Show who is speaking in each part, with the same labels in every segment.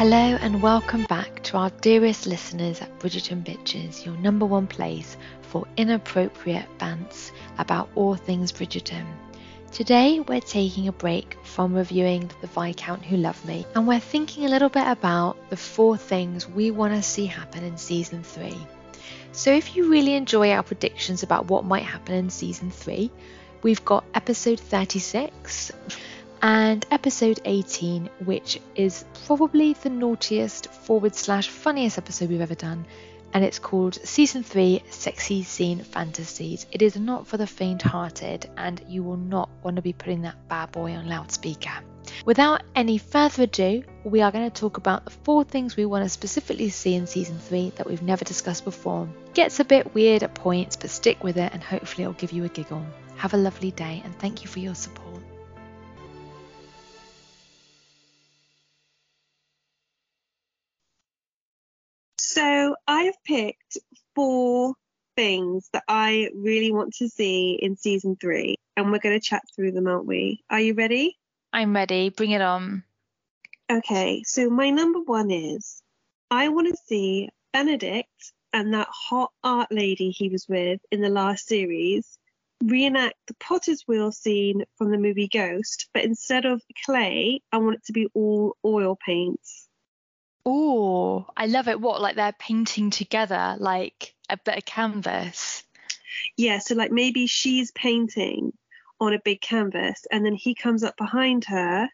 Speaker 1: Hello and welcome back to our dearest listeners at Bridgerton Bitches, your number one place for inappropriate bants about all things Bridgerton. Today we're taking a break from reviewing The Viscount Who Loved Me and we're thinking a little bit about the four things we want to see happen in season 3. So if you really enjoy our predictions about what might happen in season 3, we've got episode 36 and episode 18, which is probably the naughtiest forward slash funniest episode we've ever done. And it's called Season 3 Sexy Scene Fantasies. It is not for the faint hearted, and you will not want to be putting that bad boy on loudspeaker. Without any further ado, we are going to talk about the four things we want to specifically see in Season 3 that we've never discussed before. Gets a bit weird at points, but stick with it, and hopefully it'll give you a giggle. Have a lovely day, and thank you for your support.
Speaker 2: So I've picked four things that I really want to see in season three, and we're going to chat through them, aren't we? Are you ready?
Speaker 1: I'm ready. Bring it on.
Speaker 2: Okay, so my number one is I want to see Benedict and that hot art lady he was with in the last series reenact the potter's wheel scene from the movie Ghost, but instead of clay, I want it to be all oil paints.
Speaker 1: Oh, I love it. What, like they're painting together, like a bit of canvas?
Speaker 2: Yeah, so like maybe she's painting on a big canvas and then he comes up behind her.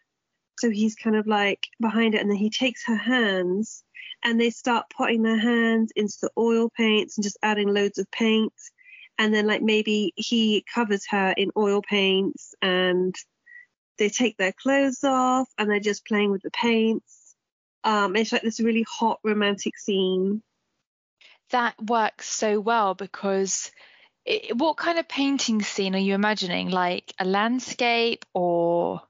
Speaker 2: So he's kind of like behind it and then he takes her hands and they start putting their hands into the oil paints and just adding loads of paint. And then like maybe he covers her in oil paints and they take their clothes off and they're just playing with the paints um, it's like this really hot romantic scene.
Speaker 1: That works so well because it, what kind of painting scene are you imagining? Like a landscape or?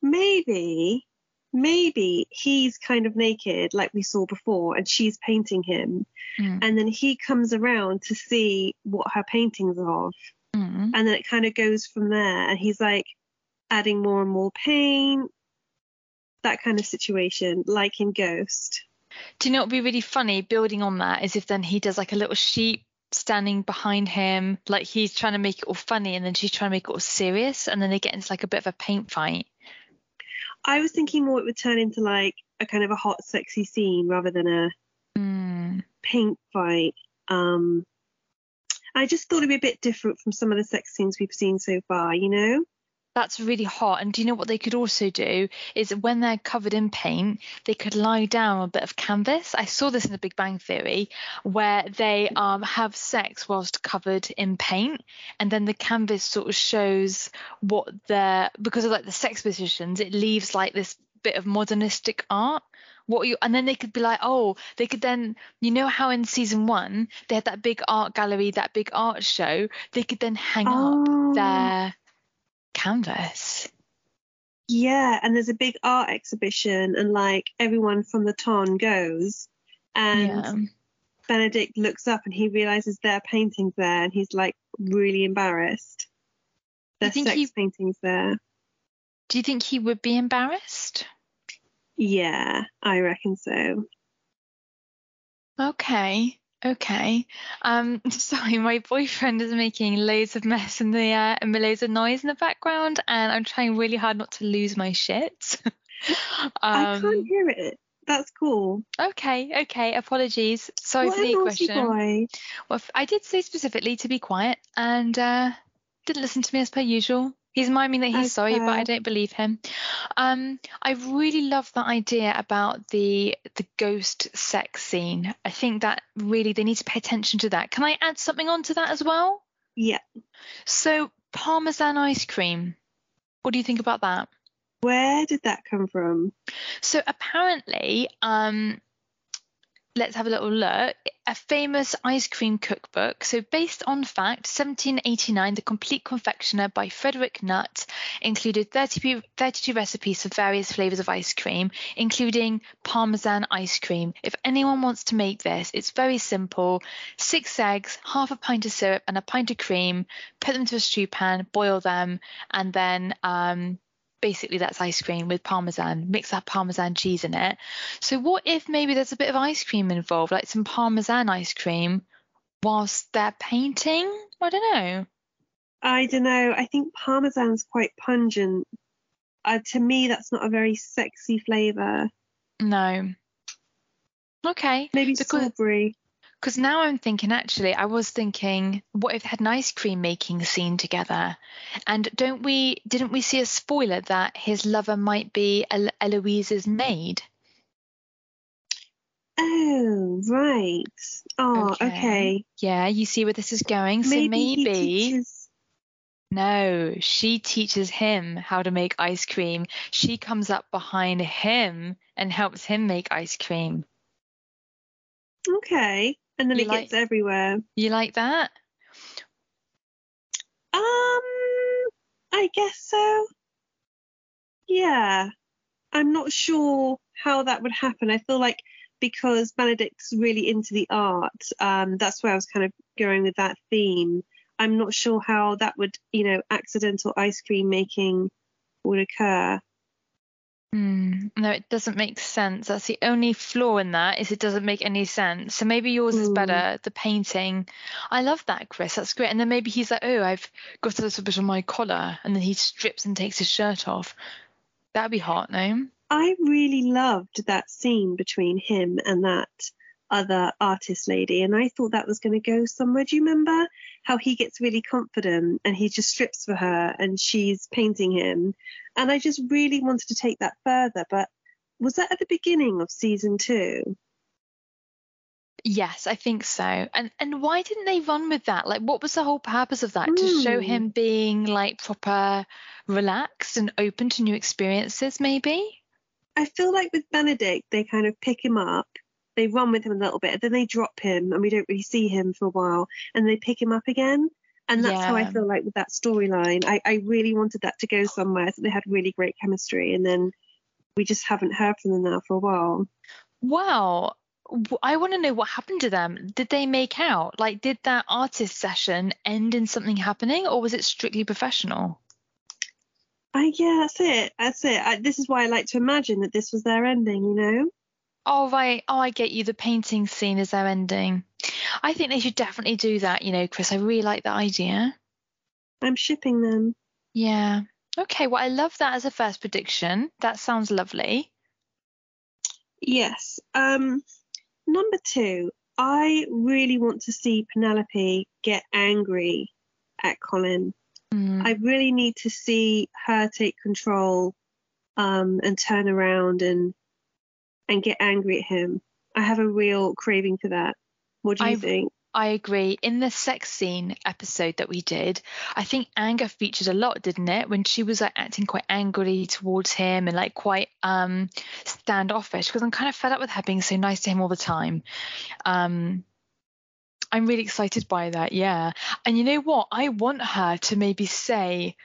Speaker 2: Maybe, maybe he's kind of naked like we saw before and she's painting him. Mm. And then he comes around to see what her paintings are of. Mm. And then it kind of goes from there. And he's like adding more and more paint that kind of situation, like in Ghost.
Speaker 1: Do you know what would be really funny building on that is if then he does like a little sheep standing behind him, like he's trying to make it all funny and then she's trying to make it all serious and then they get into like a bit of a paint fight.
Speaker 2: I was thinking more it would turn into like a kind of a hot, sexy scene rather than a
Speaker 1: mm.
Speaker 2: paint fight. Um, I just thought it'd be a bit different from some of the sex scenes we've seen so far, you know?
Speaker 1: That's really hot. And do you know what they could also do is when they're covered in paint, they could lie down on a bit of canvas. I saw this in the Big Bang Theory where they um, have sex whilst covered in paint, and then the canvas sort of shows what they're because of like the sex positions, it leaves like this bit of modernistic art what you and then they could be like oh they could then you know how in season one they had that big art gallery that big art show they could then hang oh. up their canvas.
Speaker 2: Yeah, and there's a big art exhibition, and like everyone from the ton goes, and yeah. Benedict looks up and he realizes their paintings there, and he's like really embarrassed. There's sex he, paintings there.
Speaker 1: Do you think he would be embarrassed?
Speaker 2: Yeah, I reckon so.
Speaker 1: Okay. Okay. Um, sorry, my boyfriend is making loads of mess in the uh, and loads of noise in the background, and I'm trying really hard not to lose my shit.
Speaker 2: um, I can't hear it. That's cool.
Speaker 1: Okay, okay. Apologies. Sorry
Speaker 2: what
Speaker 1: for the
Speaker 2: question. Boy.
Speaker 1: Well, I did say specifically to be quiet, and uh, didn't listen to me as per usual. He's miming that he's okay. sorry, but I don't believe him. Um, I really love that idea about the the ghost sex scene. I think that really they need to pay attention to that. Can I add something onto that as well?
Speaker 2: Yeah.
Speaker 1: So parmesan ice cream. What do you think about that?
Speaker 2: Where did that come from?
Speaker 1: So apparently, um, let's have a little look. A famous ice cream cookbook. So, based on fact, 1789, The Complete Confectioner by Frederick Nutt included 30, 32 recipes for various flavors of ice cream, including Parmesan ice cream. If anyone wants to make this, it's very simple six eggs, half a pint of syrup, and a pint of cream. Put them to a stew pan, boil them, and then um, basically that's ice cream with parmesan. Mix that parmesan cheese in it. So what if maybe there's a bit of ice cream involved, like some parmesan ice cream, whilst they're painting? I don't know.
Speaker 2: I don't know. I think parmesan's quite pungent. Uh, to me, that's not a very sexy flavour.
Speaker 1: No. Okay.
Speaker 2: Maybe
Speaker 1: because,
Speaker 2: strawberry.
Speaker 1: Because now I'm thinking, actually, I was thinking, what if they had an ice cream making scene together? And don't we, didn't we see a spoiler that his lover might be El- Eloise's maid?
Speaker 2: Oh, right. Oh, okay. okay.
Speaker 1: Yeah, you see where this is going. So
Speaker 2: maybe.
Speaker 1: maybe
Speaker 2: teaches...
Speaker 1: No, she teaches him how to make ice cream. She comes up behind him and helps him make ice cream.
Speaker 2: Okay. And then
Speaker 1: You
Speaker 2: it
Speaker 1: like-
Speaker 2: gets everywhere.
Speaker 1: You like that?
Speaker 2: Um, I guess so. Yeah. I'm not sure how that would happen. I feel like because Benedict's really into the art, um, that's where I was kind of going with that theme. I'm not sure how that would, you know, accidental ice cream making would occur.
Speaker 1: Hmm. No, it doesn't make sense. That's the only flaw in that is it doesn't make any sense. So maybe yours is
Speaker 2: Hmm.
Speaker 1: better. The painting. I love that, Chris. That's great. And then maybe he's like, oh, I've got a little bit on my collar, and then he strips and takes his shirt off. That'd be hot, no?
Speaker 2: I really loved that scene between him and that other artist lady, and I thought that was going to go somewhere. Do you remember how he gets really confident and he just strips for her and she's painting him? And I just really wanted to take that further, but was that at the beginning of season two?
Speaker 1: Yes, I think so. And and why didn't they run with that? Like, what was the whole purpose of that? To show
Speaker 2: Hmm.
Speaker 1: him being like proper relaxed and open to new experiences, maybe?
Speaker 2: I feel like with Benedict, they kind of pick him up, they run with him a little bit, then they drop him, and we don't really see him for a while, and they pick him up again. And that's how I feel like with that storyline. I, I really wanted that to go somewhere, so they had really great chemistry, and then we just haven't heard from them now for a while.
Speaker 1: Wow. I want to know what happened to them. Did they make out? Like, did that artist session end in something happening, or was it strictly professional?
Speaker 2: I, yeah, that's it. That's it. I, this is why I like to imagine that this was their ending, you know?
Speaker 1: Oh, right. Oh, I get you. The painting scene is their ending. I think they should definitely do that, you know, Chris. I really like that idea.
Speaker 2: I'm shipping them.
Speaker 1: Yeah. Okay. Well, I love that as a first prediction. That sounds lovely.
Speaker 2: Yes. Um, number two, I really want to see Penelope get angry at Colin.
Speaker 1: Mm.
Speaker 2: I really need to see her take control um, and turn around and and get angry at him. I have a real craving for that. What do you
Speaker 1: I-
Speaker 2: think?
Speaker 1: I agree. In the sex scene episode that we did, I think anger featured a lot, didn't it? When she was like acting quite angrily towards him and like quite um standoffish because I'm kind of fed up with her being so nice to him all the time. Um I'm really excited by that, yeah. And you know what? I want her to maybe say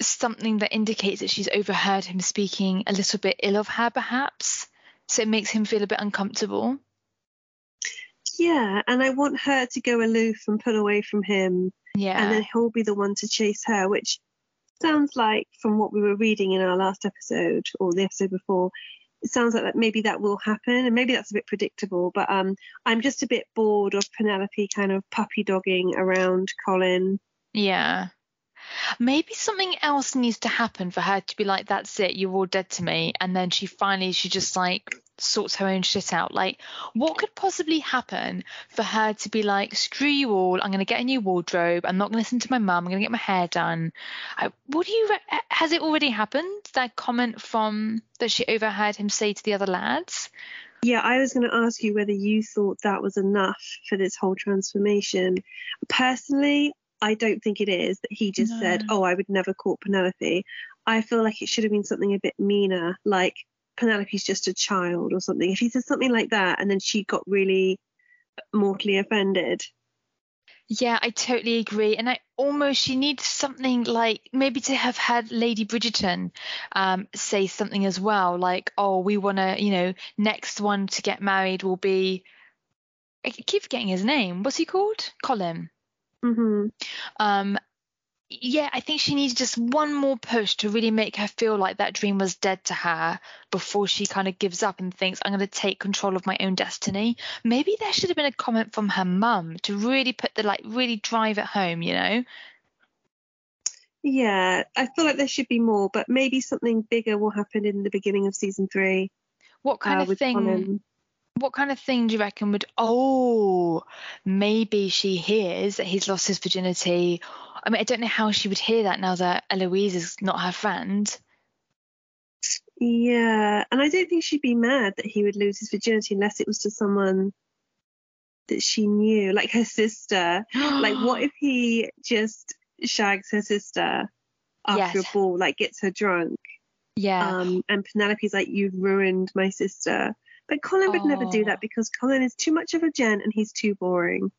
Speaker 1: something that indicates that she's overheard him speaking a little bit ill of her, perhaps. So it makes him feel a bit uncomfortable.
Speaker 2: Yeah, and I want her to go aloof and pull away from him,
Speaker 1: Yeah.
Speaker 2: and then he'll be the one to chase her, which sounds like from what we were reading in our last episode or the episode before. It sounds like that maybe that will happen, and maybe that's a bit predictable. But um, I'm just a bit bored of Penelope kind of puppy dogging around Colin.
Speaker 1: Yeah. Maybe something else needs to happen for her to be like, that's it, you're all dead to me. And then she finally, she just like sorts her own shit out. Like, what could possibly happen for her to be like, screw you all, I'm going to get a new wardrobe, I'm not going to listen to my mum, I'm going to get my hair done. I, what do you, has it already happened? That comment from, that she overheard him say to the other lads?
Speaker 2: Yeah, I was going to ask you whether you thought that was enough for this whole transformation. Personally, I don't think it is that he just said, Oh, I would never court Penelope. I feel like it should have been something a bit meaner, like Penelope's just a child or something. If he said something like that and then she got really mortally offended.
Speaker 1: Yeah, I totally agree. And I almost, she needs something like maybe to have had Lady Bridgerton um, say something as well, like, oh, we want to, you know, next one to get married will be, I keep forgetting his name. What's he called? Colin.
Speaker 2: Hmm
Speaker 1: Um, yeah, I think she needs just one more push to really make her feel like that dream was dead to her before she kind of gives up and thinks, I'm going to take control of my own destiny. Maybe there should have been a comment from her mum to really put the, like, really drive it home, you know?
Speaker 2: Yeah, I feel like there should be more, but maybe something bigger will happen in the beginning of season three.
Speaker 1: What kind
Speaker 2: uh,
Speaker 1: of thing? What kind of thing do you reckon would? Oh, maybe she hears that he's lost his virginity. I mean, I don't know how she would hear that now that Eloise is not her friend.
Speaker 2: Yeah, and I don't think she'd be mad that he would lose his virginity unless it was to someone that she knew, like her sister. like, what if he just shags her sister after
Speaker 1: Yes.
Speaker 2: a ball, like gets her drunk?
Speaker 1: Yeah.
Speaker 2: Um, and Penelope's like, "You've ruined my sister." But Colin would never do that because Colin is too much of a gent and he's too boring.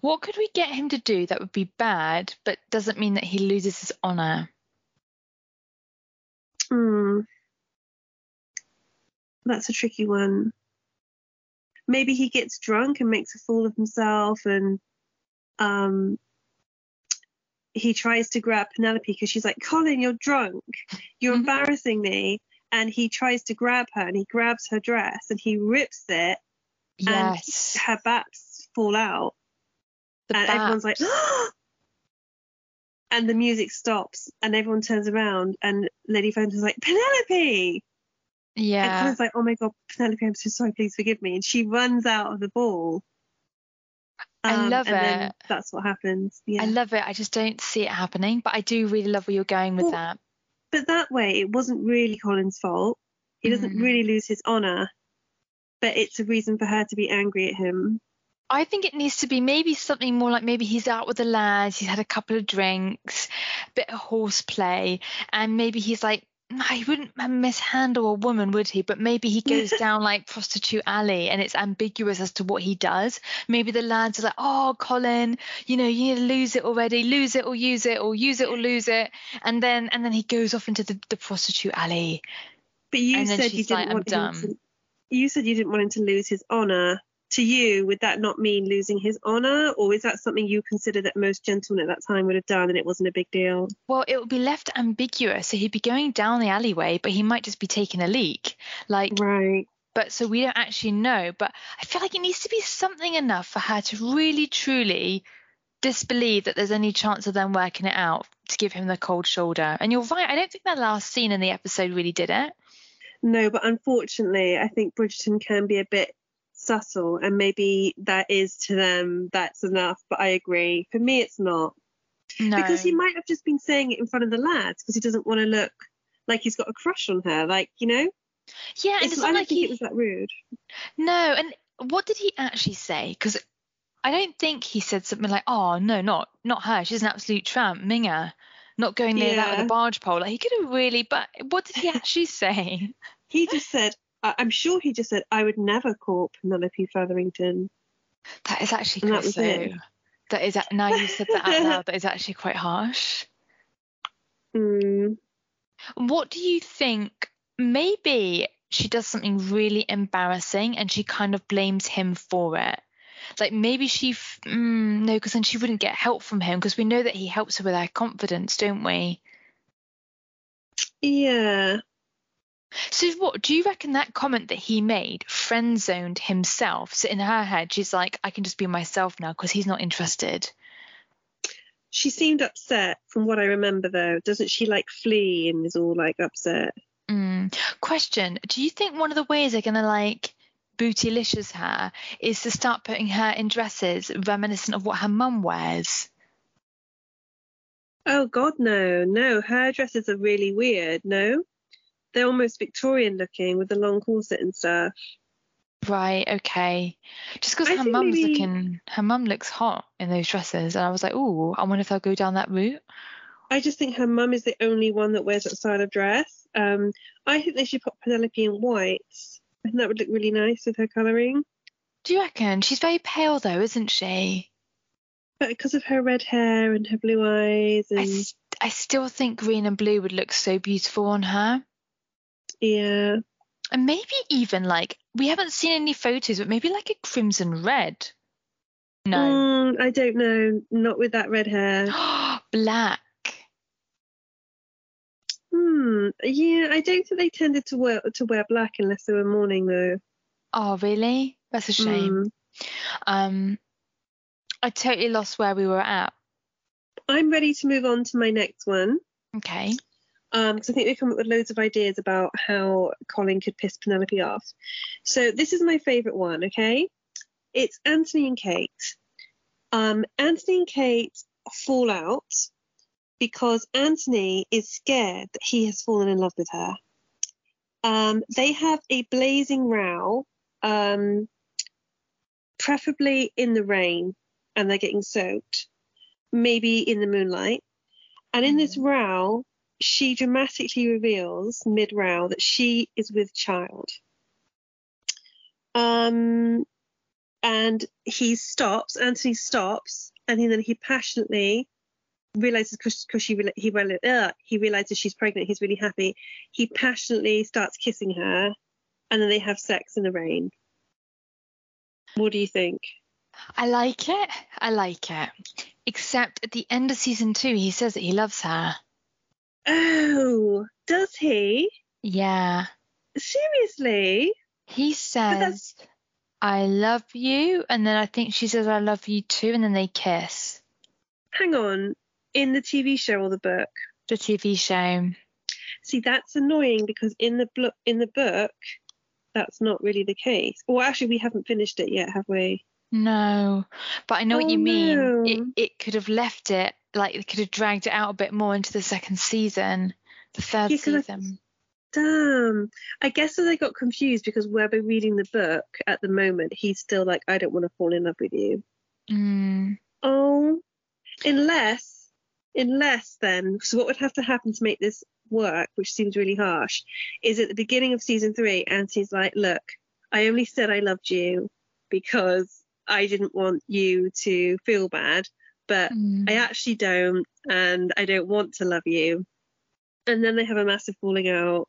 Speaker 1: what could we get him to do that would be bad, but doesn't mean that he loses his honor?
Speaker 2: Hmm. That's a tricky one. Maybe he gets drunk and makes a fool of himself and um he tries to grab Penelope because she's like, Colin, you're drunk. You're embarrassing me. And he tries to grab her and he grabs her dress and he rips it
Speaker 1: Yes.
Speaker 2: and her baps fall out.
Speaker 1: the
Speaker 2: and everyone's like, and the music stops and everyone turns around and Lady Phantom's like, Penelope!
Speaker 1: Yeah. And.
Speaker 2: Colin's like, oh my god, Penelope, I'm so sorry, please forgive me. And she runs out of the ball.
Speaker 1: I
Speaker 2: Um,
Speaker 1: love
Speaker 2: and Then
Speaker 1: it.
Speaker 2: that's what happens. Yeah.
Speaker 1: I love it. I just don't see it happening, but I do really love where you're going with
Speaker 2: Well,
Speaker 1: that.
Speaker 2: But that way, it wasn't really Colin's fault. He doesn't
Speaker 1: Mhm.
Speaker 2: really lose his honour, but it's a reason for her to be angry at him.
Speaker 1: I think it needs to be maybe something more like maybe he's out with the lads, he's had a couple of drinks, a bit of horseplay, and maybe he's like, "Nah, he wouldn't mishandle a woman, would he? But maybe he goes down like prostitute alley and it's ambiguous as to what he does. Maybe the lads are like, oh, Colin, you know, you need to lose it already, lose it or use it, or use it or lose it. And then and then he goes off into the, the prostitute alley.
Speaker 2: But you
Speaker 1: And then
Speaker 2: said you didn't
Speaker 1: like, "I'm
Speaker 2: want him
Speaker 1: done."
Speaker 2: to. You said you didn't want him to lose his honour. To you, would that not mean losing his honour, or is that something you consider that most gentlemen at that time would have done, and it wasn't a big deal?
Speaker 1: Well, it would be left ambiguous. So he'd be going down the alleyway, but he might just be taking a leak. Like
Speaker 2: Right.
Speaker 1: but so we don't actually know. But I feel like it needs to be something enough for her to really truly disbelieve that there's any chance of them working it out to give him the cold shoulder. And you're right, I don't think that last scene in the episode really did it.
Speaker 2: No, but unfortunately, I think Bridgerton can be a bit subtle, and maybe that is to them that's enough. But I agree. For me, it's not
Speaker 1: No.
Speaker 2: because he might have just been saying it in front of the lads because he doesn't want to look like he's got a crush on her. Like you know,
Speaker 1: yeah, and
Speaker 2: it's,
Speaker 1: it's not
Speaker 2: don't
Speaker 1: like
Speaker 2: think
Speaker 1: he
Speaker 2: it was that rude.
Speaker 1: No, and what did he actually say? Because I don't think he said something like, "Oh no, not not her. She's an absolute tramp, Minga, not going near that with a barge pole." Like he could have really, but what did he actually say?
Speaker 2: He just said, I- I'm sure he just said, I would never call Penelope Featherington.
Speaker 1: That is actually
Speaker 2: And
Speaker 1: quite
Speaker 2: that
Speaker 1: so.
Speaker 2: it.
Speaker 1: That is now you said that out loud. That is actually quite harsh.
Speaker 2: Mm,
Speaker 1: What do you think? Maybe she does something really embarrassing and she kind of blames him for it. Like maybe she, f- mm, no, because then she wouldn't get help from him because we know that he helps her with her confidence, don't we?
Speaker 2: yeah.
Speaker 1: So what do you reckon that comment that he made friend zoned himself? So in her head, she's like, I can just be myself now because he's not interested.
Speaker 2: She seemed upset from what I remember though. Doesn't she like flee and is all like upset?
Speaker 1: Mm. Question: Do you think one of the ways they're gonna like bootylicious her is to start putting her in dresses reminiscent of what her mum wears?
Speaker 2: Oh god no, no. Her dresses are really weird, no? They're almost Victorian looking with the long corset and stuff.
Speaker 1: Right. Okay. Just because her mum's
Speaker 2: maybe-
Speaker 1: looking, her mum looks hot in those dresses, and I was like, oh, I wonder if they'll go down that route.
Speaker 2: I just think her mum is the only one that wears that style of dress. Um, I think they should put Penelope in white. I think that would look really nice with her colouring.
Speaker 1: Do you reckon she's very pale though, isn't she?
Speaker 2: But because of her red hair and her blue eyes
Speaker 1: I,
Speaker 2: and
Speaker 1: s- I still think green and blue would look so beautiful on her.
Speaker 2: Yeah.
Speaker 1: And maybe even like we haven't seen any photos, but maybe like a crimson red. No.
Speaker 2: Mm, I don't know. Not with that red hair.
Speaker 1: Black.
Speaker 2: Hmm. Yeah, I don't think they tended to wear to wear black unless they were mourning though.
Speaker 1: Oh, really? That's a shame.
Speaker 2: Mm.
Speaker 1: Um, I totally lost where we were at.
Speaker 2: I'm ready to move on to my next one.
Speaker 1: Okay.
Speaker 2: Um, I think we've come up with loads of ideas about how Colin could piss Penelope off. So this is my favourite one, okay? It's Anthony and Kate. Um, Anthony and Kate fall out because Anthony is scared that he has fallen in love with her. Um, they have a blazing row, um, preferably in the rain, and they're getting soaked, maybe in the moonlight. And in this row, she dramatically reveals mid row that she is with child. Um, and he stops. Anthony stops, and then he passionately realizes because she he uh, he realizes she's pregnant. He's really happy. He passionately starts kissing her, and then they have sex in the rain. What do you think?
Speaker 1: I like it. I like it. Except at the end of season two, he says that he loves her.
Speaker 2: Oh, does he?
Speaker 1: Yeah.
Speaker 2: Seriously?
Speaker 1: He says, I love you. And then I think she says, I love you too. And then they kiss.
Speaker 2: Hang on. In the TV show or the book?
Speaker 1: The TV show.
Speaker 2: See, that's annoying because in the blo- in the book, that's not really the case. Or actually, we haven't finished it yet, have we?
Speaker 1: No. But I know what
Speaker 2: Oh,
Speaker 1: you mean.
Speaker 2: no.
Speaker 1: It, it could have left it, like, they could have dragged it out a bit more into the second season, the third
Speaker 2: Yeah, 'cause I-
Speaker 1: season.
Speaker 2: Damn. I guess that I got confused because where we're reading the book at the moment, he's still like, I don't want to fall in love with you.
Speaker 1: Mm.
Speaker 2: Oh, unless, unless then, so what would have to happen to make this work, which seems really harsh, is at the beginning of season three, Auntie's like, look, I only said I loved you because I didn't want you to feel bad, but
Speaker 1: Mm.
Speaker 2: I actually don't, and I don't want to love you. And then they have a massive falling out.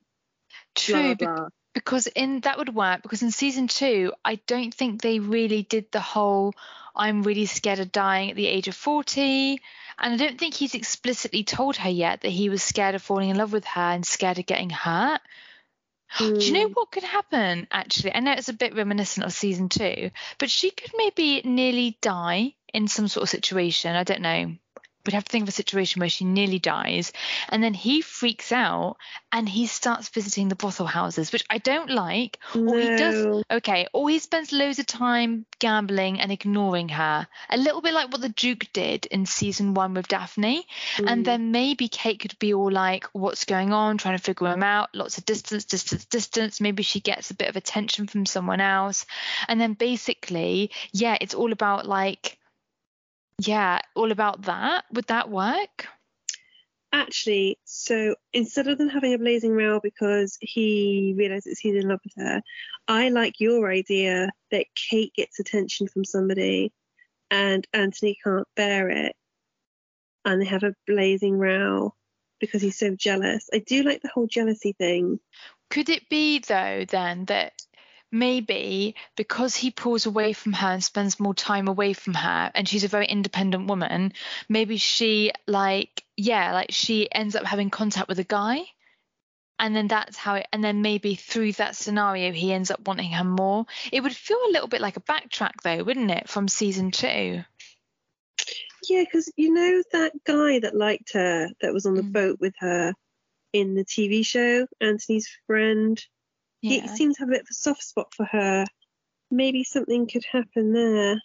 Speaker 1: True,
Speaker 2: Blah, blah,
Speaker 1: because in that would work because in season two i don't think they really did the whole i'm really scared of dying at the age of 40 and i don't think he's explicitly told her yet that he was scared of falling in love with her and scared of getting hurt do you know
Speaker 2: Mm.
Speaker 1: what could happen actually? I know it's a bit reminiscent of season two but she could maybe nearly die in some sort of situation. I don't know we'd have to think of a situation where she nearly dies and then he freaks out and he starts visiting the brothel houses which i don't like. Or he does
Speaker 2: No.
Speaker 1: okay or he spends loads of time gambling and ignoring her. A little bit like what the duke did in season one with daphne. And
Speaker 2: Mm.
Speaker 1: then maybe kate could be all like what's going on? Trying to figure him out. Lots of distance distance distance. Maybe she gets a bit of attention from someone else. And then basically yeah it's all about like yeah all about that would that work
Speaker 2: Actually, so instead of them having a blazing row because he realizes he's in love with her, I like your idea that Kate gets attention from somebody and Anthony can't bear it and they have a blazing row because he's so jealous. I do like the whole jealousy thing.
Speaker 1: Could it be though then that maybe because he pulls away from her and spends more time away from her and she's a very independent woman, maybe she like yeah, like she ends up having contact with a guy and then that's how it and then maybe through that scenario he ends up wanting her more. It would feel a little bit like a backtrack though, wouldn't it, from season 2?
Speaker 2: Yeah, because you know that guy that liked her that was on the
Speaker 1: Mm.
Speaker 2: boat with her in the TV show, Anthony's friend. He seems to have a bit of a soft spot for her. Maybe something could happen there.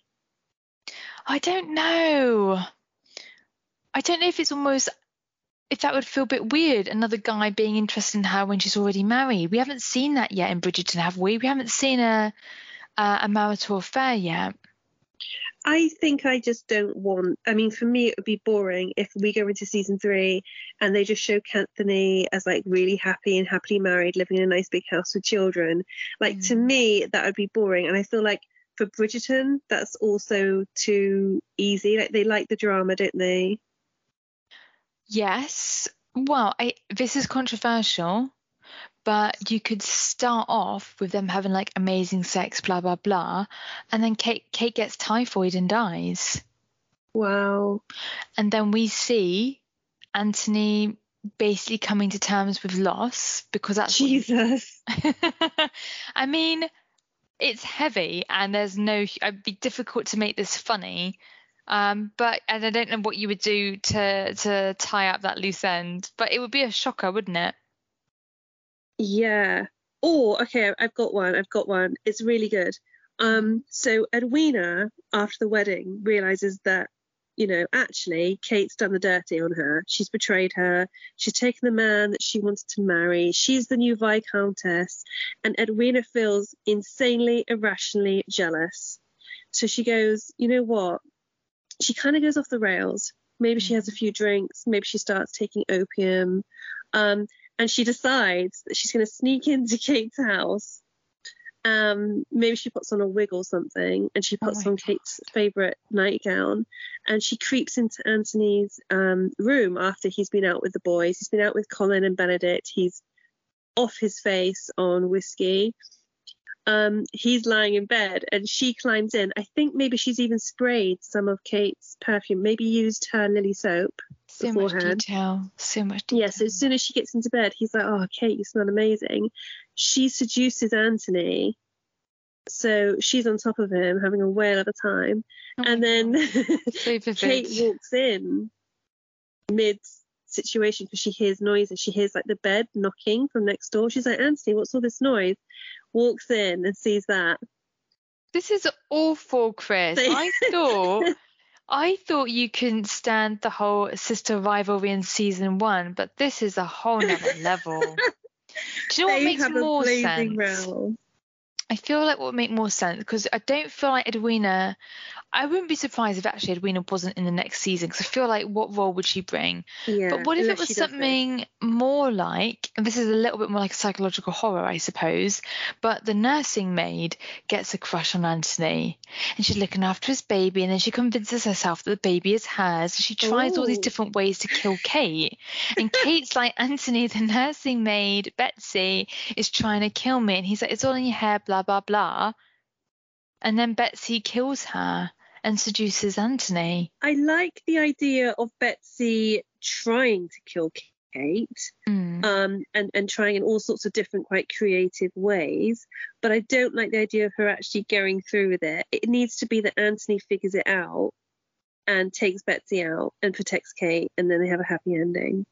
Speaker 1: I don't know. I don't know if it's almost if that would feel a bit weird, another guy being interested in her when she's already married. We haven't seen that yet in Bridgerton, have we? We haven't seen a a, a marital affair yet.
Speaker 2: I think I just don't want. I mean, for me, it would be boring if we go into season three and they just show Anthony as like really happy and happily married, living in a nice big house with children. Like to
Speaker 1: Mm.
Speaker 2: me, that would be boring. And I feel like for Bridgerton, that's also too easy. Like they like the drama, don't they?
Speaker 1: Yes. Well, I, this is controversial, but you could start off with them having like amazing sex, blah blah blah, and then Kate Kate gets typhoid and dies.
Speaker 2: Wow.
Speaker 1: and then we see Anthony basically coming to terms with loss because that's what-
Speaker 2: Jesus.
Speaker 1: I mean, it's heavy and there's no. It'd be difficult to make this funny. Um, but and I don't know what you would do to to tie up that loose end, but it would be a shocker, wouldn't it?
Speaker 2: Yeah. Or okay, I've got one. I've got one. It's really good. Um, so Edwina, after the wedding, realizes that, you know, actually Kate's done the dirty on her. She's betrayed her. She's taken the man that she wanted to marry. She's the new Viscountess. And Edwina feels insanely, irrationally jealous. So she goes, you know what? She kind of goes off the rails. Maybe she has a few drinks. Maybe she starts taking opium. Um, and she decides that she's going to sneak into Kate's house. Um, maybe she puts on a wig or something, and she
Speaker 1: Oh
Speaker 2: puts
Speaker 1: my
Speaker 2: on Kate's favorite nightgown, and she creeps into Anthony's um, room after he's been out with the boys. He's been out with Colin and Benedict. He's off his face on whiskey. Um, he's lying in bed, and she climbs in. I think maybe she's even sprayed some of Kate's perfume. Maybe used her lily soap.
Speaker 1: So much detail. So much detail.
Speaker 2: Yeah, so as soon as she gets into bed, he's like, Oh, Kate, you smell amazing. She seduces Anthony. So she's on top of him, having a whale of a time.
Speaker 1: Oh
Speaker 2: and then
Speaker 1: God. So vivid.
Speaker 2: Kate walks in mid situation because she hears noises. She hears like the bed knocking from next door. She's like, Anthony, what's all this noise? Walks in and sees that.
Speaker 1: This is awful, Chris. I thought I thought you couldn't stand the whole sister rivalry in season one, but this is a whole nother level. Do you know what makes more sense?
Speaker 2: row.
Speaker 1: I feel like what would make more sense because I don't feel like Edwina. I wouldn't be surprised if actually Edwina wasn't in the next season because I feel like what role would she bring?
Speaker 2: Yeah.
Speaker 1: But what if it was
Speaker 2: she does this.
Speaker 1: something more like, and this is a little bit more like a psychological horror, I suppose, but the nursing maid gets a crush on Anthony and she's looking after his baby and then she convinces herself that the baby is hers. She tries all these
Speaker 2: oh.
Speaker 1: different ways to kill Kate. And Kate's like, Anthony, the nursing maid, Betsy, is trying to kill me. And he's like, it's all in your hair, blah, blah, blah. And then Betsy kills her and seduces Anthony.
Speaker 2: I like the idea of Betsy trying to kill Kate.
Speaker 1: Mm.
Speaker 2: um, and, and trying in all sorts of different, quite creative ways. But I don't like the idea of her actually going through with it. It needs to be that Anthony figures it out and takes Betsy out and protects Kate, and then they have a happy ending.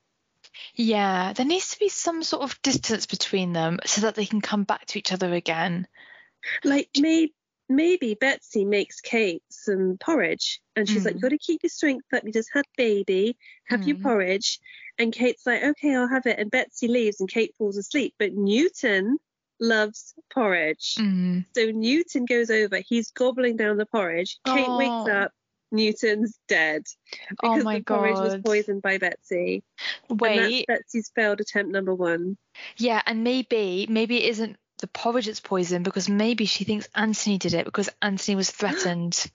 Speaker 1: Yeah, there needs to be some sort of distance between them so that they can come back to each other again.
Speaker 2: Like maybe maybe Betsy makes Kate some porridge, and she's like,
Speaker 1: You've
Speaker 2: "Got to keep your strength up. You just had baby. Have your
Speaker 1: Mm.
Speaker 2: porridge." And Kate's like, "Okay, I'll have it." And Betsy leaves, and Kate falls asleep. But Newton loves porridge.
Speaker 1: Mm.
Speaker 2: So Newton goes over, he's gobbling down the porridge. Kate
Speaker 1: Oh.
Speaker 2: wakes up, Newton's dead.
Speaker 1: Oh
Speaker 2: Because
Speaker 1: my
Speaker 2: the porridge was poisoned by Betsy.
Speaker 1: Wait,
Speaker 2: that's Betsy's failed attempt number one.
Speaker 1: yeah, and maybe maybe it isn't the porridge that's poisoned because maybe she thinks Anthony did it because Anthony was threatened.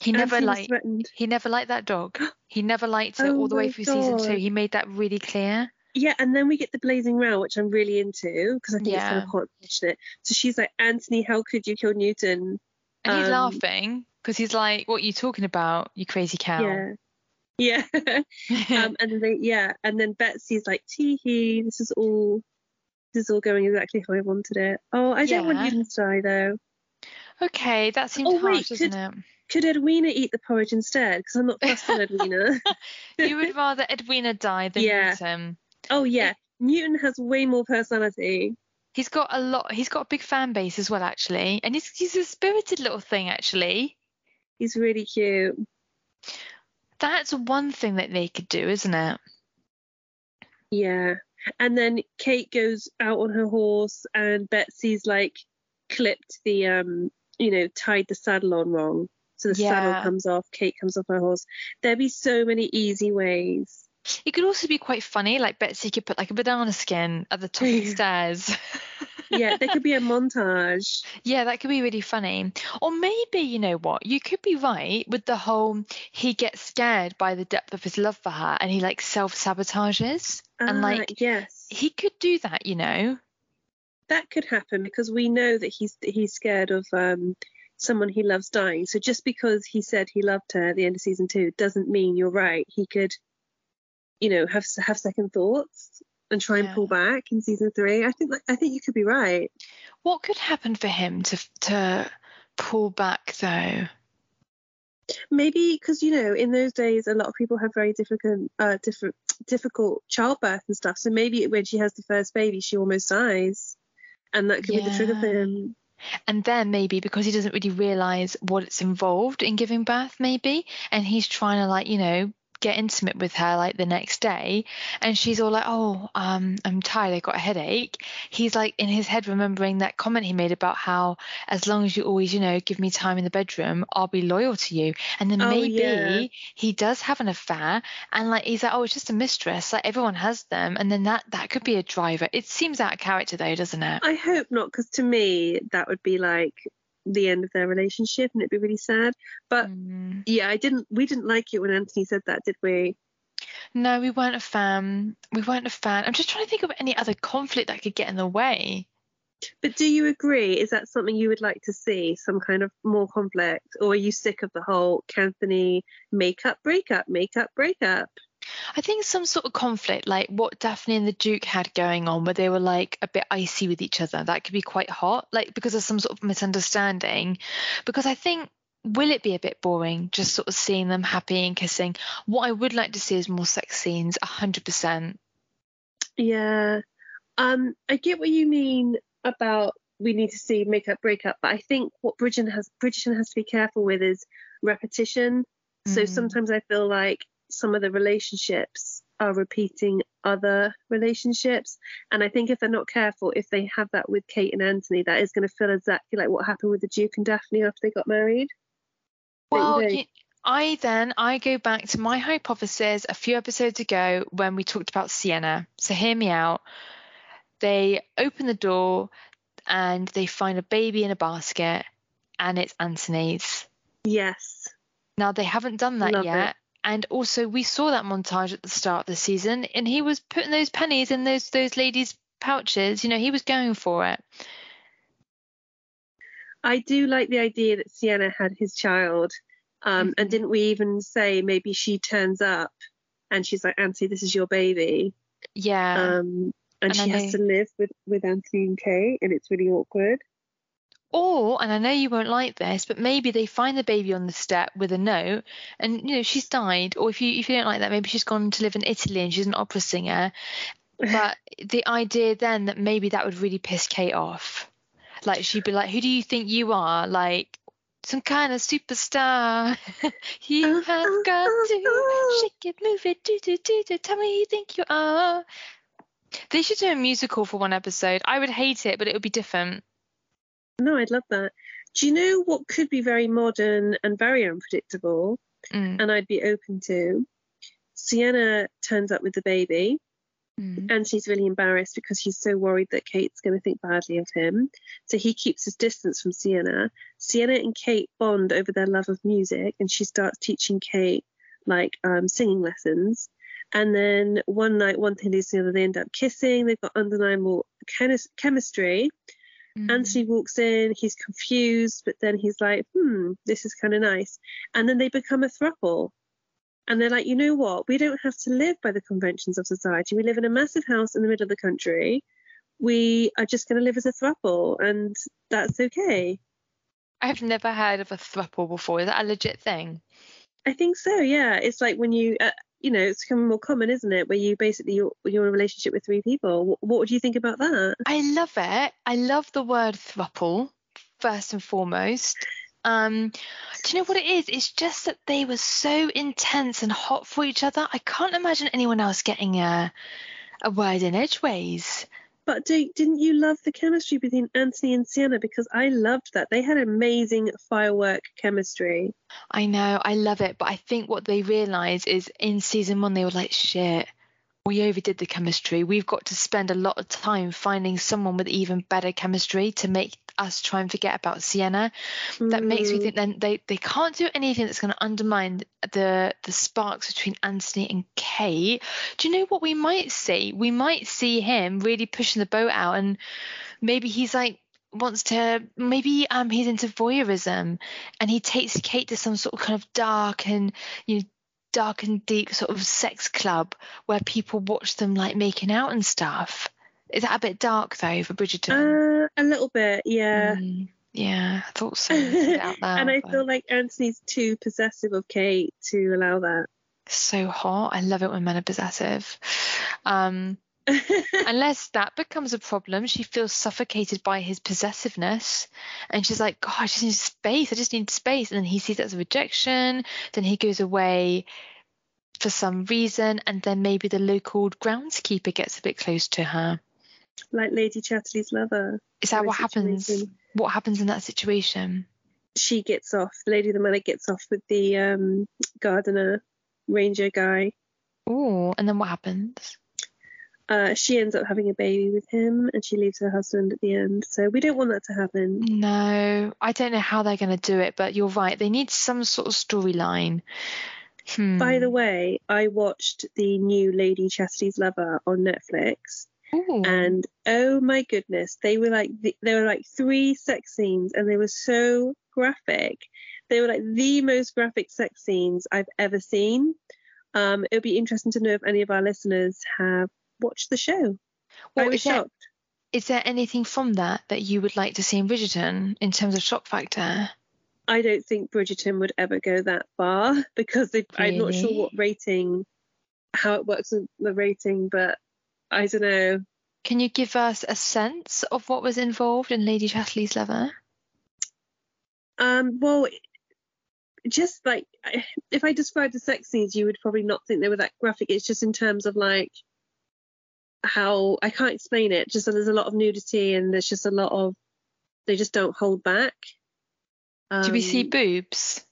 Speaker 1: He never
Speaker 2: Anthony
Speaker 1: liked-
Speaker 2: threatened.
Speaker 1: He never liked that dog. He never liked it
Speaker 2: Oh
Speaker 1: all the way
Speaker 2: my
Speaker 1: through season two. He made that really clear.
Speaker 2: Yeah, and then we get the blazing row, which I'm really into because I think
Speaker 1: Yeah.
Speaker 2: it's so quite passionate. So she's like, Anthony, how could you kill Newton?
Speaker 1: And he's
Speaker 2: Um,
Speaker 1: laughing because he's like, "What are you talking about, you crazy cow?"
Speaker 2: Yeah. Yeah. um, and then they, yeah, and then Betsy's like, tee hee, this is all this is all going exactly how I wanted it. Oh, I don't want
Speaker 1: Yeah.
Speaker 2: Newton to die though.
Speaker 1: okay, that seems
Speaker 2: Oh, wait,
Speaker 1: harsh, doesn't it?
Speaker 2: Could Edwina eat the porridge instead? Because I'm not fussed on Edwina.
Speaker 1: you would rather Edwina die than
Speaker 2: Yeah.
Speaker 1: Newton.
Speaker 2: oh yeah, Newton has way more personality.
Speaker 1: He's got a lot. He's got a big fan base as well, actually, and he's he's a spirited little thing, actually.
Speaker 2: He's really cute.
Speaker 1: That's one thing that they could do, isn't it?
Speaker 2: Yeah. And then Kate goes out on her horse, and Betsy's like clipped the um, you know, tied the saddle on wrong. So the
Speaker 1: Yeah.
Speaker 2: saddle comes off, Kate comes off her horse. There'd be so many easy ways.
Speaker 1: It could also be quite funny. Like Betsy could put like a banana skin at the top of the stairs.
Speaker 2: Yeah, there could be a montage.
Speaker 1: Yeah, that could be really funny. Or maybe, you know what, you could be right with the whole he gets scared by the depth of his love for her and he like self sabotages. And
Speaker 2: Ah,
Speaker 1: like
Speaker 2: yes.
Speaker 1: he could do that, you know.
Speaker 2: that could happen because we know that he's he's scared of um someone he loves dying. So just because he said he loved her at the end of season two doesn't mean you're right. He could you know, have have second thoughts and try
Speaker 1: Yeah.
Speaker 2: and pull back in season three. I think I think you could be right.
Speaker 1: What could happen for him to to pull back though?
Speaker 2: Maybe because you know in those days a lot of people have very difficult uh different difficult childbirth and stuff. So maybe when she has the first baby she almost dies, and that could be the trigger for him.
Speaker 1: And then maybe because he doesn't really realize what it's involved in giving birth, maybe, and he's trying to like, you know, get intimate with her like the next day, and she's all like, "Oh, um, I'm tired. I got a headache." He's like in his head remembering that comment he made about how as long as you always, you know, give me time in the bedroom, I'll be loyal to you. And then
Speaker 2: Oh,
Speaker 1: maybe
Speaker 2: yeah.
Speaker 1: he does have an affair, and like he's like, "Oh, it's just a mistress. Like everyone has them," and then that that could be a driver. It seems out of character though, doesn't it?
Speaker 2: I hope not, because to me that would be like the end of their relationship, and it'd be really sad. But
Speaker 1: Mm.
Speaker 2: yeah, I didn't. We didn't like it when Anthony said that, did we?
Speaker 1: No, we weren't a fan. We weren't a fan. I'm just trying to think of any other conflict that could get in the way.
Speaker 2: But do you agree? Is that something you would like to see? Some kind of more conflict, or are you sick of the whole Anthony makeup breakup, makeup breakup?
Speaker 1: I think some sort of conflict, like what Daphne and the Duke had going on, where they were like a bit icy with each other, that could be quite hot, like because of some sort of misunderstanding. Because I think, will it be a bit boring just sort of seeing them happy and kissing? What I would like to see is more sex scenes, 100%.
Speaker 2: Yeah. Um, I get what you mean about we need to see makeup breakup, but I think what Bridgerton has Bridgerton has to be careful with is repetition. So
Speaker 1: Mm.
Speaker 2: sometimes I feel like some of the relationships are repeating other relationships. And I think if they're not careful, if they have that with Kate and Anthony, that is going to feel exactly like what happened with the Duke and Daphne after they got married. You
Speaker 1: Well, I then I go back to my hypothesis a few episodes ago when we talked about Siena. So hear me out. They open the door and they find a baby in a basket, and it's Anthony's.
Speaker 2: Yes.
Speaker 1: Now they haven't done that
Speaker 2: Love it.
Speaker 1: And also we saw that montage at the start of the season, and he was putting those pennies in those those ladies' pouches. You know, he was going for it.
Speaker 2: I do like the idea that Siena had his child. Um, And
Speaker 1: Mhm.
Speaker 2: didn't we even say maybe she turns up and she's like, Anthony, this is your baby.
Speaker 1: Yeah.
Speaker 2: Um, and,
Speaker 1: And
Speaker 2: she has to live with, with Anthony and Kate, and it's really awkward.
Speaker 1: Or, and I know you won't like this, but maybe they find the baby on the step with a note, and you know she's died. Or if you if you don't like that, maybe she's gone to live in Italy and she's an opera singer. But the idea then that maybe that would really piss Kate off. Like she'd be like, "Who do you think you are? Like some kind of superstar? you have got to
Speaker 2: uh."
Speaker 1: shake it, move it, do do do do. Tell me who you think you are." They should do a musical for one episode. I would hate it, but it would be different.
Speaker 2: No, I'd love that. Do you know what could be very modern and very unpredictable,
Speaker 1: Mm,
Speaker 2: and I'd be open to? Siena turns up with the baby,
Speaker 1: mm.
Speaker 2: and she's really embarrassed because he's so worried that Kate's going to think badly of him. So he keeps his distance from Siena. Siena and Kate bond over their love of music, and she starts teaching Kate like um, singing lessons. And then one night, one thing leads to the other, they end up kissing. They've got undeniable chemis- chemistry.
Speaker 1: Mm.
Speaker 2: Anthony walks in, he's confused, but then he's like, hmm, this is kind of nice. And then they become a throuple. And they're like, you know what? We don't have to live by the conventions of society. We live in a massive house in the middle of the country. We are just going to live as a throuple, and that's okay.
Speaker 1: I've never heard of a thruple before. Is that a legit thing?
Speaker 2: I think so, yeah. It's like when you, uh, you know, it's becoming more common, isn't it? Where you basically, you're, you're in a relationship with three people. What, what would you think about that?
Speaker 1: I love it. I love the word thruple, first and foremost. Um, do you know what it is? It's just that they were so intense and hot for each other. I can't imagine anyone else getting a a word in edgeways.
Speaker 2: But do, didn't you love the chemistry between Anthony and Siena? Because I loved that. They had amazing firework chemistry.
Speaker 1: I know, I love it, but I think what they realised is in season one they were like, shit, we overdid the chemistry. We've got to spend a lot of time finding someone with even better chemistry to make us try and forget about Siena. That makes me
Speaker 2: Mm.
Speaker 1: think then they, they can't do anything that's going to undermine the the sparks between Anthony and Kate. Do you know what we might see? We might see him really pushing the boat out and maybe he's like wants to maybe um he's into voyeurism and he takes Kate to some sort of kind of dark and you know dark and deep sort of sex club where people watch them like making out and stuff. Is that a bit dark though for Bridgerton?
Speaker 2: Uh, a little bit, yeah.
Speaker 1: Mm, yeah, I thought so. Loud,
Speaker 2: and I
Speaker 1: but
Speaker 2: feel like Anthony's too possessive of Kate to allow that.
Speaker 1: so hot. I love it when men are possessive. Um, unless that becomes a problem, she feels suffocated by his possessiveness, and she's like, "God, I just need space. I just need space." And then he sees that as a rejection. Then he goes away for some reason, and then maybe the local groundskeeper gets a bit close to her.
Speaker 2: Like Lady Chatterley's lover.
Speaker 1: Is that what happens? What happens in that situation?
Speaker 2: She gets off. The Lady of the Manor gets off with the um, gardener ranger guy.
Speaker 1: Oh, and then what happens?
Speaker 2: Uh, she ends up having a baby with him, and she leaves her husband at the end. So we don't want that to happen.
Speaker 1: No, I don't know how they're going to do it, but you're right. They need some sort of storyline. Hmm.
Speaker 2: By the way, I watched the new Lady Chatterley's Lover on Netflix,
Speaker 1: Ooh.
Speaker 2: and oh my goodness, they were like th- there were like three sex scenes, and they were so graphic. They were like the most graphic sex scenes I've ever seen. Um, it would be interesting to know if any of our listeners have watched the show.
Speaker 1: Well,
Speaker 2: I was shocked.
Speaker 1: Is there anything from that that you would like to see in Bridgerton in terms of shock factor?
Speaker 2: I don't think Bridgerton would ever go that far because they, I'm not sure what rating, how it works with the rating, but I don't know.
Speaker 1: Can you give us a sense of what was involved in Lady Chatterley's Lover?
Speaker 2: Um, well, just like if I described the sex scenes, you would probably not think they were that graphic. It's just in terms of like how I can't explain it. Just that there's a lot of nudity and there's just a lot of they just don't hold back.
Speaker 1: Do we see
Speaker 2: Um,
Speaker 1: boobs?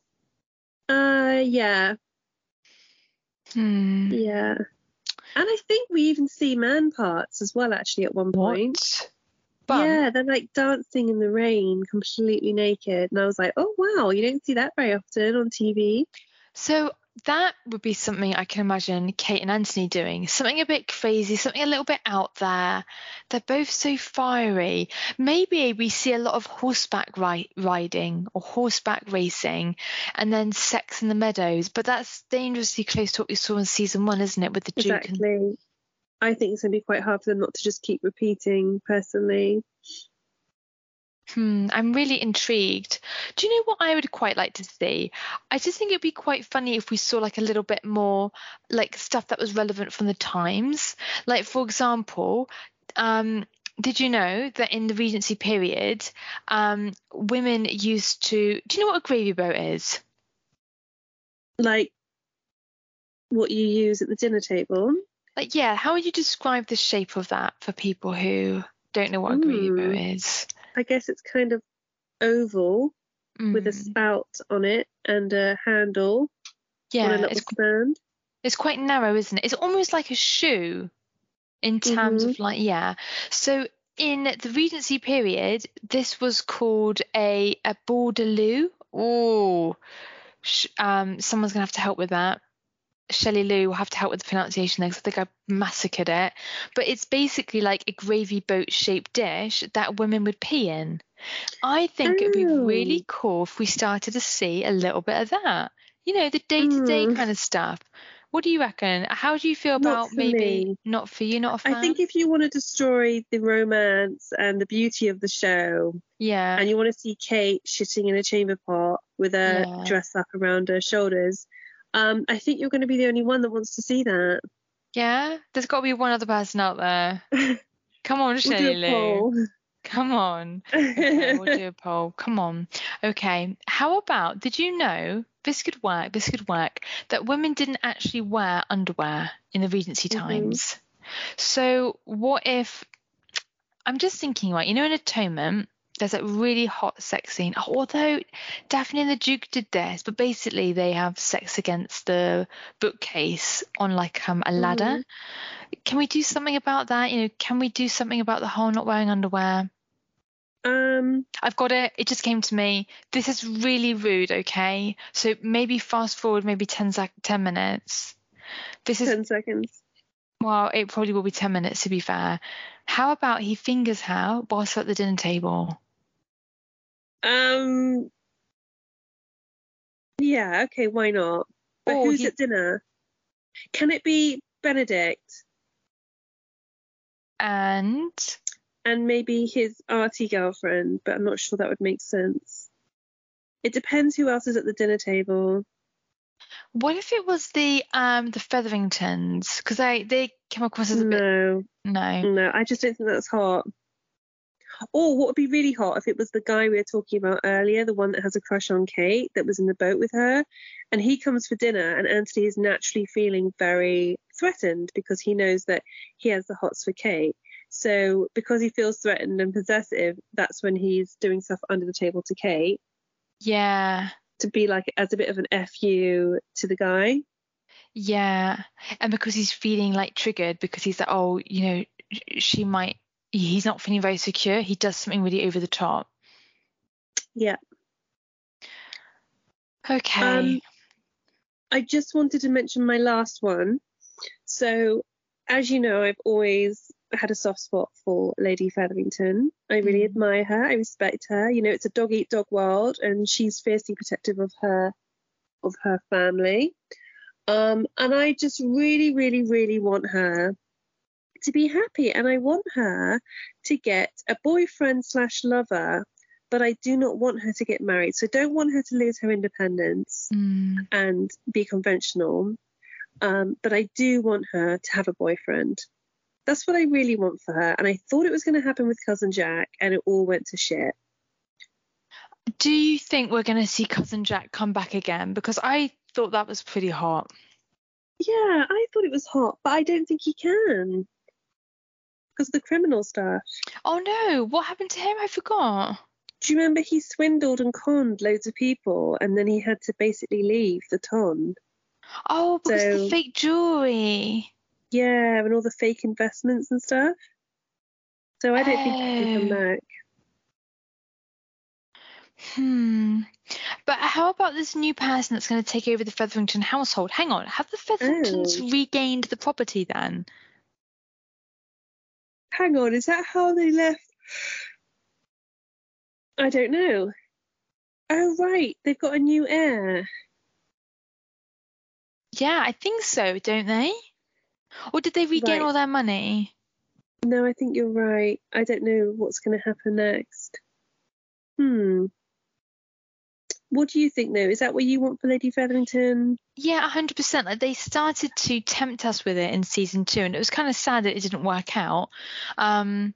Speaker 2: Uh, yeah,
Speaker 1: Hmm.
Speaker 2: yeah. And I think we even see man parts as well, actually, at one point.
Speaker 1: What?
Speaker 2: Yeah, they're like dancing in the rain, completely naked. And I was like, oh, wow, you don't see that very often on TV.
Speaker 1: So that would be something I can imagine Kate and Anthony doing. Something a bit crazy, something a little bit out there. They're both so fiery. Maybe we see a lot of horseback ri- riding or horseback racing and then sex in the meadows. But that's dangerously close to what we saw in season one, isn't it? With the Duke and
Speaker 2: Exactly. I think it's going to be quite hard for them not to just keep repeating, personally.
Speaker 1: Hmm, I'm really intrigued. Do you know what I would quite like to see? I just think it'd be quite funny if we saw like a little bit more like stuff that was relevant from the times. Like for example, um, did you know that in the Regency period, um, women used to do you know what a gravy boat is?
Speaker 2: Like what you use at the dinner table.
Speaker 1: Like yeah, how would you describe the shape of that for people who don't know what a gravy boat
Speaker 2: Hmm.
Speaker 1: is?
Speaker 2: I guess it's kind of oval with a
Speaker 1: Mm,
Speaker 2: spout on it and a handle
Speaker 1: yeah,
Speaker 2: a
Speaker 1: it's
Speaker 2: stand.
Speaker 1: It's quite narrow, isn't it? It's almost like a shoe in terms
Speaker 2: Mhm.
Speaker 1: of like, yeah. So in the Regency period, this was called a a bourdaloue. Oh, sh- um, someone's gonna have to help with that. Shelley Lou will have to help with the pronunciation there because I think I massacred it. But it's basically like a gravy boat shaped dish that women would pee in. I think it'd be really cool if we started to see a little bit of that. You know, the day to day kind of stuff. What do you reckon? How do you feel about maybe
Speaker 2: me.
Speaker 1: not for you, not a fan?
Speaker 2: I think if you want to destroy the romance and the beauty of the show,
Speaker 1: yeah.
Speaker 2: and you want to see Kate shitting in a chamber pot with a
Speaker 1: Yeah.
Speaker 2: dress up around her shoulders, um, I think you're going to be the only one that wants to see that.
Speaker 1: Yeah, there's got to be one other person out there. Come on,
Speaker 2: We'll
Speaker 1: Shelley
Speaker 2: a
Speaker 1: Lou.
Speaker 2: poll.
Speaker 1: Come on. Okay, we'll do a poll. Come on. Okay. How about did you know this could work? This could work that women didn't actually wear underwear in the Regency
Speaker 2: Mhm.
Speaker 1: times. So what if I'm just thinking, right? You know, in Atonement, there's a really hot sex scene. Although Daphne and the Duke did this, but basically they have sex against the bookcase on like um, a ladder.
Speaker 2: Mhm.
Speaker 1: Can we do something about that? You know, can we do something about the whole not wearing underwear?
Speaker 2: Um,
Speaker 1: I've got it. It just came to me. This is really rude, okay? So maybe fast forward maybe 10, sec- 10 minutes. This is,
Speaker 2: ten seconds.
Speaker 1: well, it probably will be 10 minutes to be fair. How about he fingers her whilst at the dinner table?
Speaker 2: Um, yeah, okay, why not? But
Speaker 1: Or
Speaker 2: who's
Speaker 1: he-
Speaker 2: at dinner? Can it be Benedict
Speaker 1: And
Speaker 2: and maybe his arty girlfriend? But I'm not sure that would make sense. It depends who else is at the dinner table.
Speaker 1: what if it was the um the Featheringtons? Because they they came across as a bit
Speaker 2: No,
Speaker 1: no.
Speaker 2: no, I just don't think that's hot. Or what would be really hot if it was the guy we were talking about earlier, the one that has a crush on Kate that was in the boat with her, and he comes for dinner, and Anthony is naturally feeling very threatened because he knows that he has the hots for Kate. So because he feels threatened and possessive, that's when he's doing stuff under the table to Kate
Speaker 1: Yeah.
Speaker 2: to be like as a bit of an fu to the guy.
Speaker 1: Yeah, and because he's feeling like triggered because he's like, oh, you know, she might. He's not feeling very secure. He does something really over the top.
Speaker 2: Yeah.
Speaker 1: Okay.
Speaker 2: Um, I just wanted to mention my last one. So, as you know, I've always had a soft spot for Lady Featherington. I really
Speaker 1: Mm.
Speaker 2: admire her. I respect her. You know, it's a dog eat dog world, and she's fiercely protective of her of her family. Um, and I just really, really, really want her to be happy, and I want her to get a boyfriend slash lover. But I do not want her to get married. So don't want her to lose her independence
Speaker 1: Mm,
Speaker 2: and be conventional. Um, but I do want her to have a boyfriend. That's what I really want for her. And I thought it was going to happen with Cousin Jack, and it all went to shit.
Speaker 1: do you think we're going to see cousin Jack come back again? Because I thought that was pretty hot.
Speaker 2: Yeah, I thought it was hot, but I don't think he can because of the criminal stuff.
Speaker 1: Oh no, what happened to him? I forgot.
Speaker 2: Do you remember he swindled and conned loads of people, and then he had to basically leave the ton?
Speaker 1: Oh, because of the fake jewelry.
Speaker 2: Yeah, and all the fake investments and stuff. So I don't think he can come
Speaker 1: Oh.
Speaker 2: back.
Speaker 1: Hmm. But how about this new person that's going to take over the Featherington household? Hang on, have the Featheringtons
Speaker 2: Oh.
Speaker 1: regained the property then?
Speaker 2: Hang on, is that how they left? I don't know. Oh, right, they've got a new heir.
Speaker 1: Yeah, I think so, don't they? Or did they regain
Speaker 2: Right.
Speaker 1: all their money?
Speaker 2: No, I think you're right. I don't know what's going to happen next. Hmm. What do you think, though? Is that what you want for Lady Featherington?
Speaker 1: Yeah, 100%. Like they started to tempt us with it in season two, and it was kind of sad that it didn't work out. Um,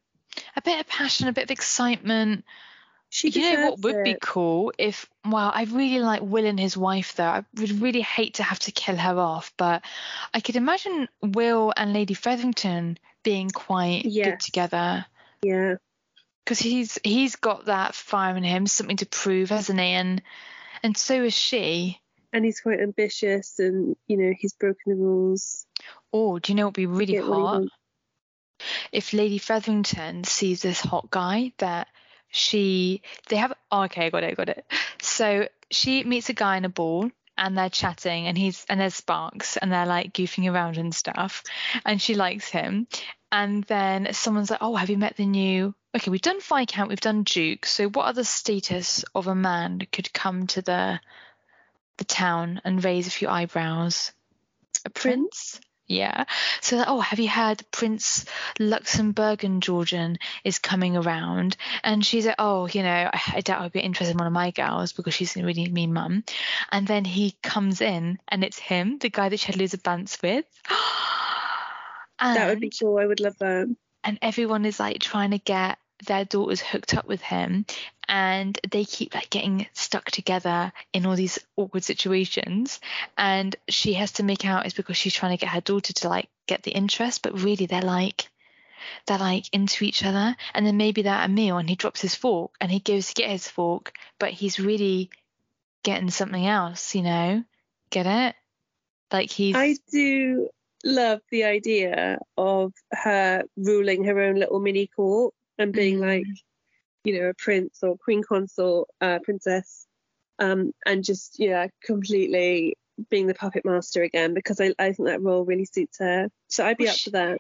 Speaker 1: a bit of passion, a bit of excitement.
Speaker 2: She
Speaker 1: you know what would be cool if well i really like will and his wife though i would really hate to have to kill her off but i could imagine will and lady featherington being quite good together
Speaker 2: Yeah.
Speaker 1: Because he's he's got that fire in him something to prove hasn't he? And and so is she.
Speaker 2: And he's quite ambitious and, you know, he's broken the rules.
Speaker 1: oh do you know what would be really hot? if lady featherington sees this hot guy that she they have oh, okay i got it got it. So she meets a guy in a ball and they're chatting and he's and there's sparks and they're like goofing around and stuff. And she likes him. And then someone's like oh have you met the new okay we've done viscount we've done duke so what other status of a man could come to the the town and raise a few eyebrows? A prince? Yeah. So oh have you heard prince luxembourgian georgian is coming around? And she's like oh you know i, I doubt i'd be interested in one of my girls because she's a really mean mum. And then he comes in and it's him the guy that she had of bants with. And,
Speaker 2: That would be cool. I would love that.
Speaker 1: and everyone is like trying to get their daughters hooked up with him and they keep like getting stuck together in all these awkward situations. And she has to make out it's because she's trying to get her daughter to like get the interest but really they're like they're like into each other. And then maybe they're at a meal and he drops his fork and he goes to get his fork but he's really getting something else you know? Get it? Like he's
Speaker 2: I do love the idea of her ruling her own little mini court and being
Speaker 1: Mm.
Speaker 2: like, you know, a prince or queen consort, uh, princess, um, and just yeah, completely being the puppet master again because I, I think that role really suits her. So I'd be
Speaker 1: Well,
Speaker 2: up for that.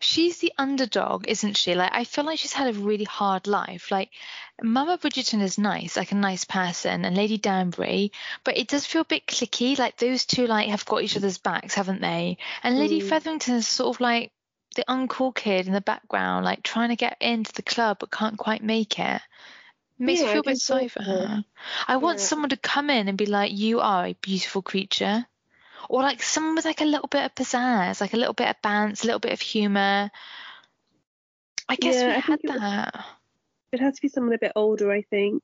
Speaker 1: she's the underdog, isn't she? Like I feel like she's had a really hard life. Like Mama Bridgerton is nice, like a nice person, and Lady Danbury, but it does feel a bit cliquey. Like those two like have got each other's backs, haven't they? And Lady
Speaker 2: Mm.
Speaker 1: Featherington is sort of like the uncool kid in the background, like trying to get into the club but can't quite make it. Makes
Speaker 2: Yeah,
Speaker 1: me feel a bit sorry for
Speaker 2: her.
Speaker 1: I want
Speaker 2: Yeah.
Speaker 1: someone to come in and be like, "You are a beautiful creature." Or like someone with like a little bit of pizzazz, like a little bit of bounce, a little bit of humour. I guess
Speaker 2: Yeah,
Speaker 1: we
Speaker 2: I
Speaker 1: had
Speaker 2: think it was-
Speaker 1: that.
Speaker 2: It has to be someone a bit older, I think.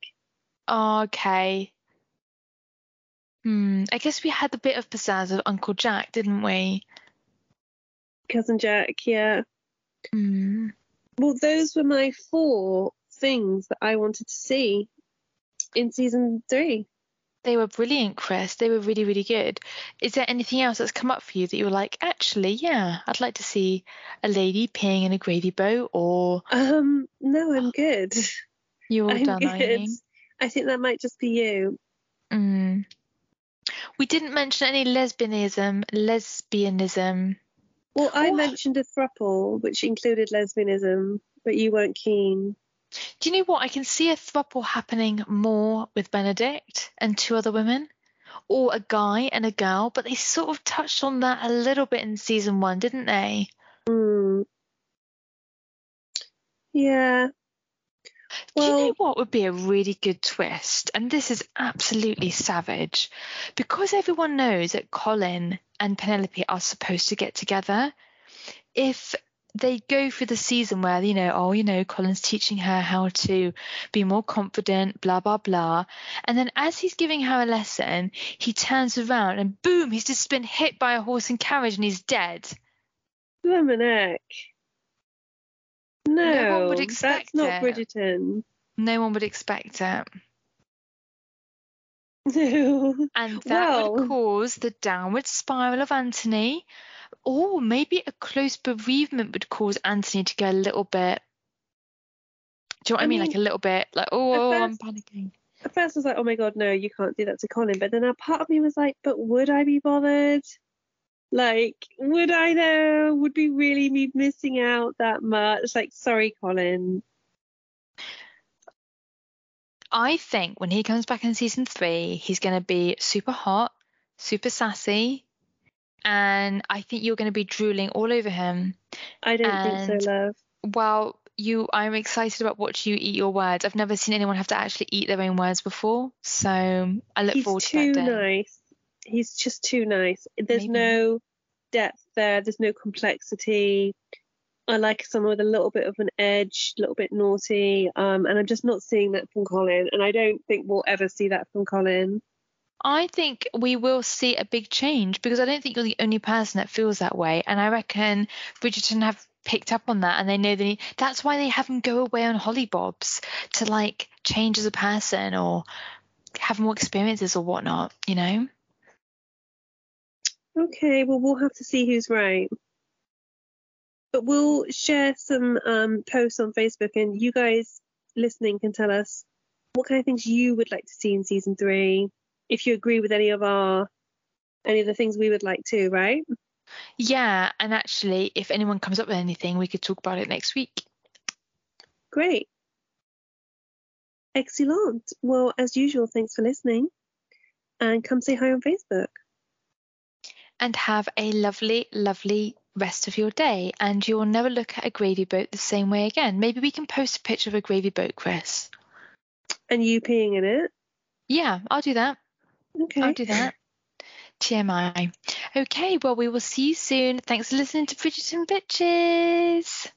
Speaker 1: Oh, okay. Hmm. I guess we had a bit of pizzazz of Uncle Jack, didn't we?
Speaker 2: Cousin Jack, yeah.
Speaker 1: Hmm.
Speaker 2: Well, those were my four things that I wanted to see in season three.
Speaker 1: They were brilliant, Chris. They were really, really good. Is there anything else that's come up for you that you were like, actually, yeah, I'd like to see a lady peeing in a gravy boat, or
Speaker 2: Um, no, I'm good.
Speaker 1: you're all
Speaker 2: I'm
Speaker 1: done,
Speaker 2: good. I think that might just be you.
Speaker 1: Mm. We didn't mention any lesbianism, lesbianism.
Speaker 2: Well, I
Speaker 1: Oh,
Speaker 2: mentioned a thruple, which included lesbianism, but you weren't keen.
Speaker 1: Do you know what? I can see a throuple happening more with Benedict and two other women, or a guy and a girl, but they sort of touched on that a little bit in season one, didn't they?
Speaker 2: Hmm. Yeah.
Speaker 1: Do you know what would be a really good twist? And this is absolutely savage. Because everyone knows that Colin and Penelope are supposed to get together, if they go through the season where, you know, oh, you know, Colin's teaching her how to be more confident, blah, blah, blah. And then as he's giving her a lesson, he turns around and boom, he's just been hit by a horse and carriage and he's dead.
Speaker 2: Lemonek. No,
Speaker 1: No one would expect
Speaker 2: that's not
Speaker 1: it.
Speaker 2: Bridgerton.
Speaker 1: No one would expect it.
Speaker 2: No.
Speaker 1: And that would cause the downward spiral of Anthony. Or maybe a close bereavement would cause Anthony to go a little bit. Do you know what I,
Speaker 2: I
Speaker 1: mean? Like a little bit, like, oh, I'm panicking.
Speaker 2: At first, I was like, oh my god, no, you can't do that to Colin. But then a part of me was like, but would I be bothered? Like, would I though? Would we really be missing out that much? Like, sorry, Colin.
Speaker 1: I think when he comes back in season three, he's going to be super hot, super sassy, and I think you're going to be drooling all over him.
Speaker 2: I don't
Speaker 1: And-
Speaker 2: think so, love.
Speaker 1: Well, you, I'm excited about watching you eat your words. I've never seen anyone have to actually eat their own words before, so I look
Speaker 2: He's
Speaker 1: forward to
Speaker 2: too
Speaker 1: that day.
Speaker 2: nice. He's just too nice. There's
Speaker 1: Maybe.
Speaker 2: no depth there. There's no complexity. I like someone with a little bit of an edge, a little bit naughty. Um, and I'm just not seeing that from Colin. And I don't think we'll ever see that from Colin.
Speaker 1: I think we will see a big change because I don't think you're the only person that feels that way. And I reckon Bridgerton have picked up on that and they know they need, that's why they have him go away on hollybobs to like change as a person or have more experiences or whatnot, you know?
Speaker 2: Okay, well, we'll have to see who's right. But we'll share some um, posts on Facebook, and you guys listening can tell us what kind of things you would like to see in season three. If you agree with any of our any of the things we would like to, right?
Speaker 1: Yeah. And actually, if anyone comes up with anything, we could talk about it next week.
Speaker 2: Great. Excellent. Well, as usual, thanks for listening, and come say hi on Facebook.
Speaker 1: And have a lovely, lovely rest of your day. And you'll never look at a gravy boat the same way again. Maybe we can post a picture of a gravy boat, Chris.
Speaker 2: And you peeing in it.
Speaker 1: Yeah, I'll do that.
Speaker 2: Okay.
Speaker 1: I'll do that. TMI. Okay, well, we will see you soon. Thanks for listening to Bridgerton Bitches.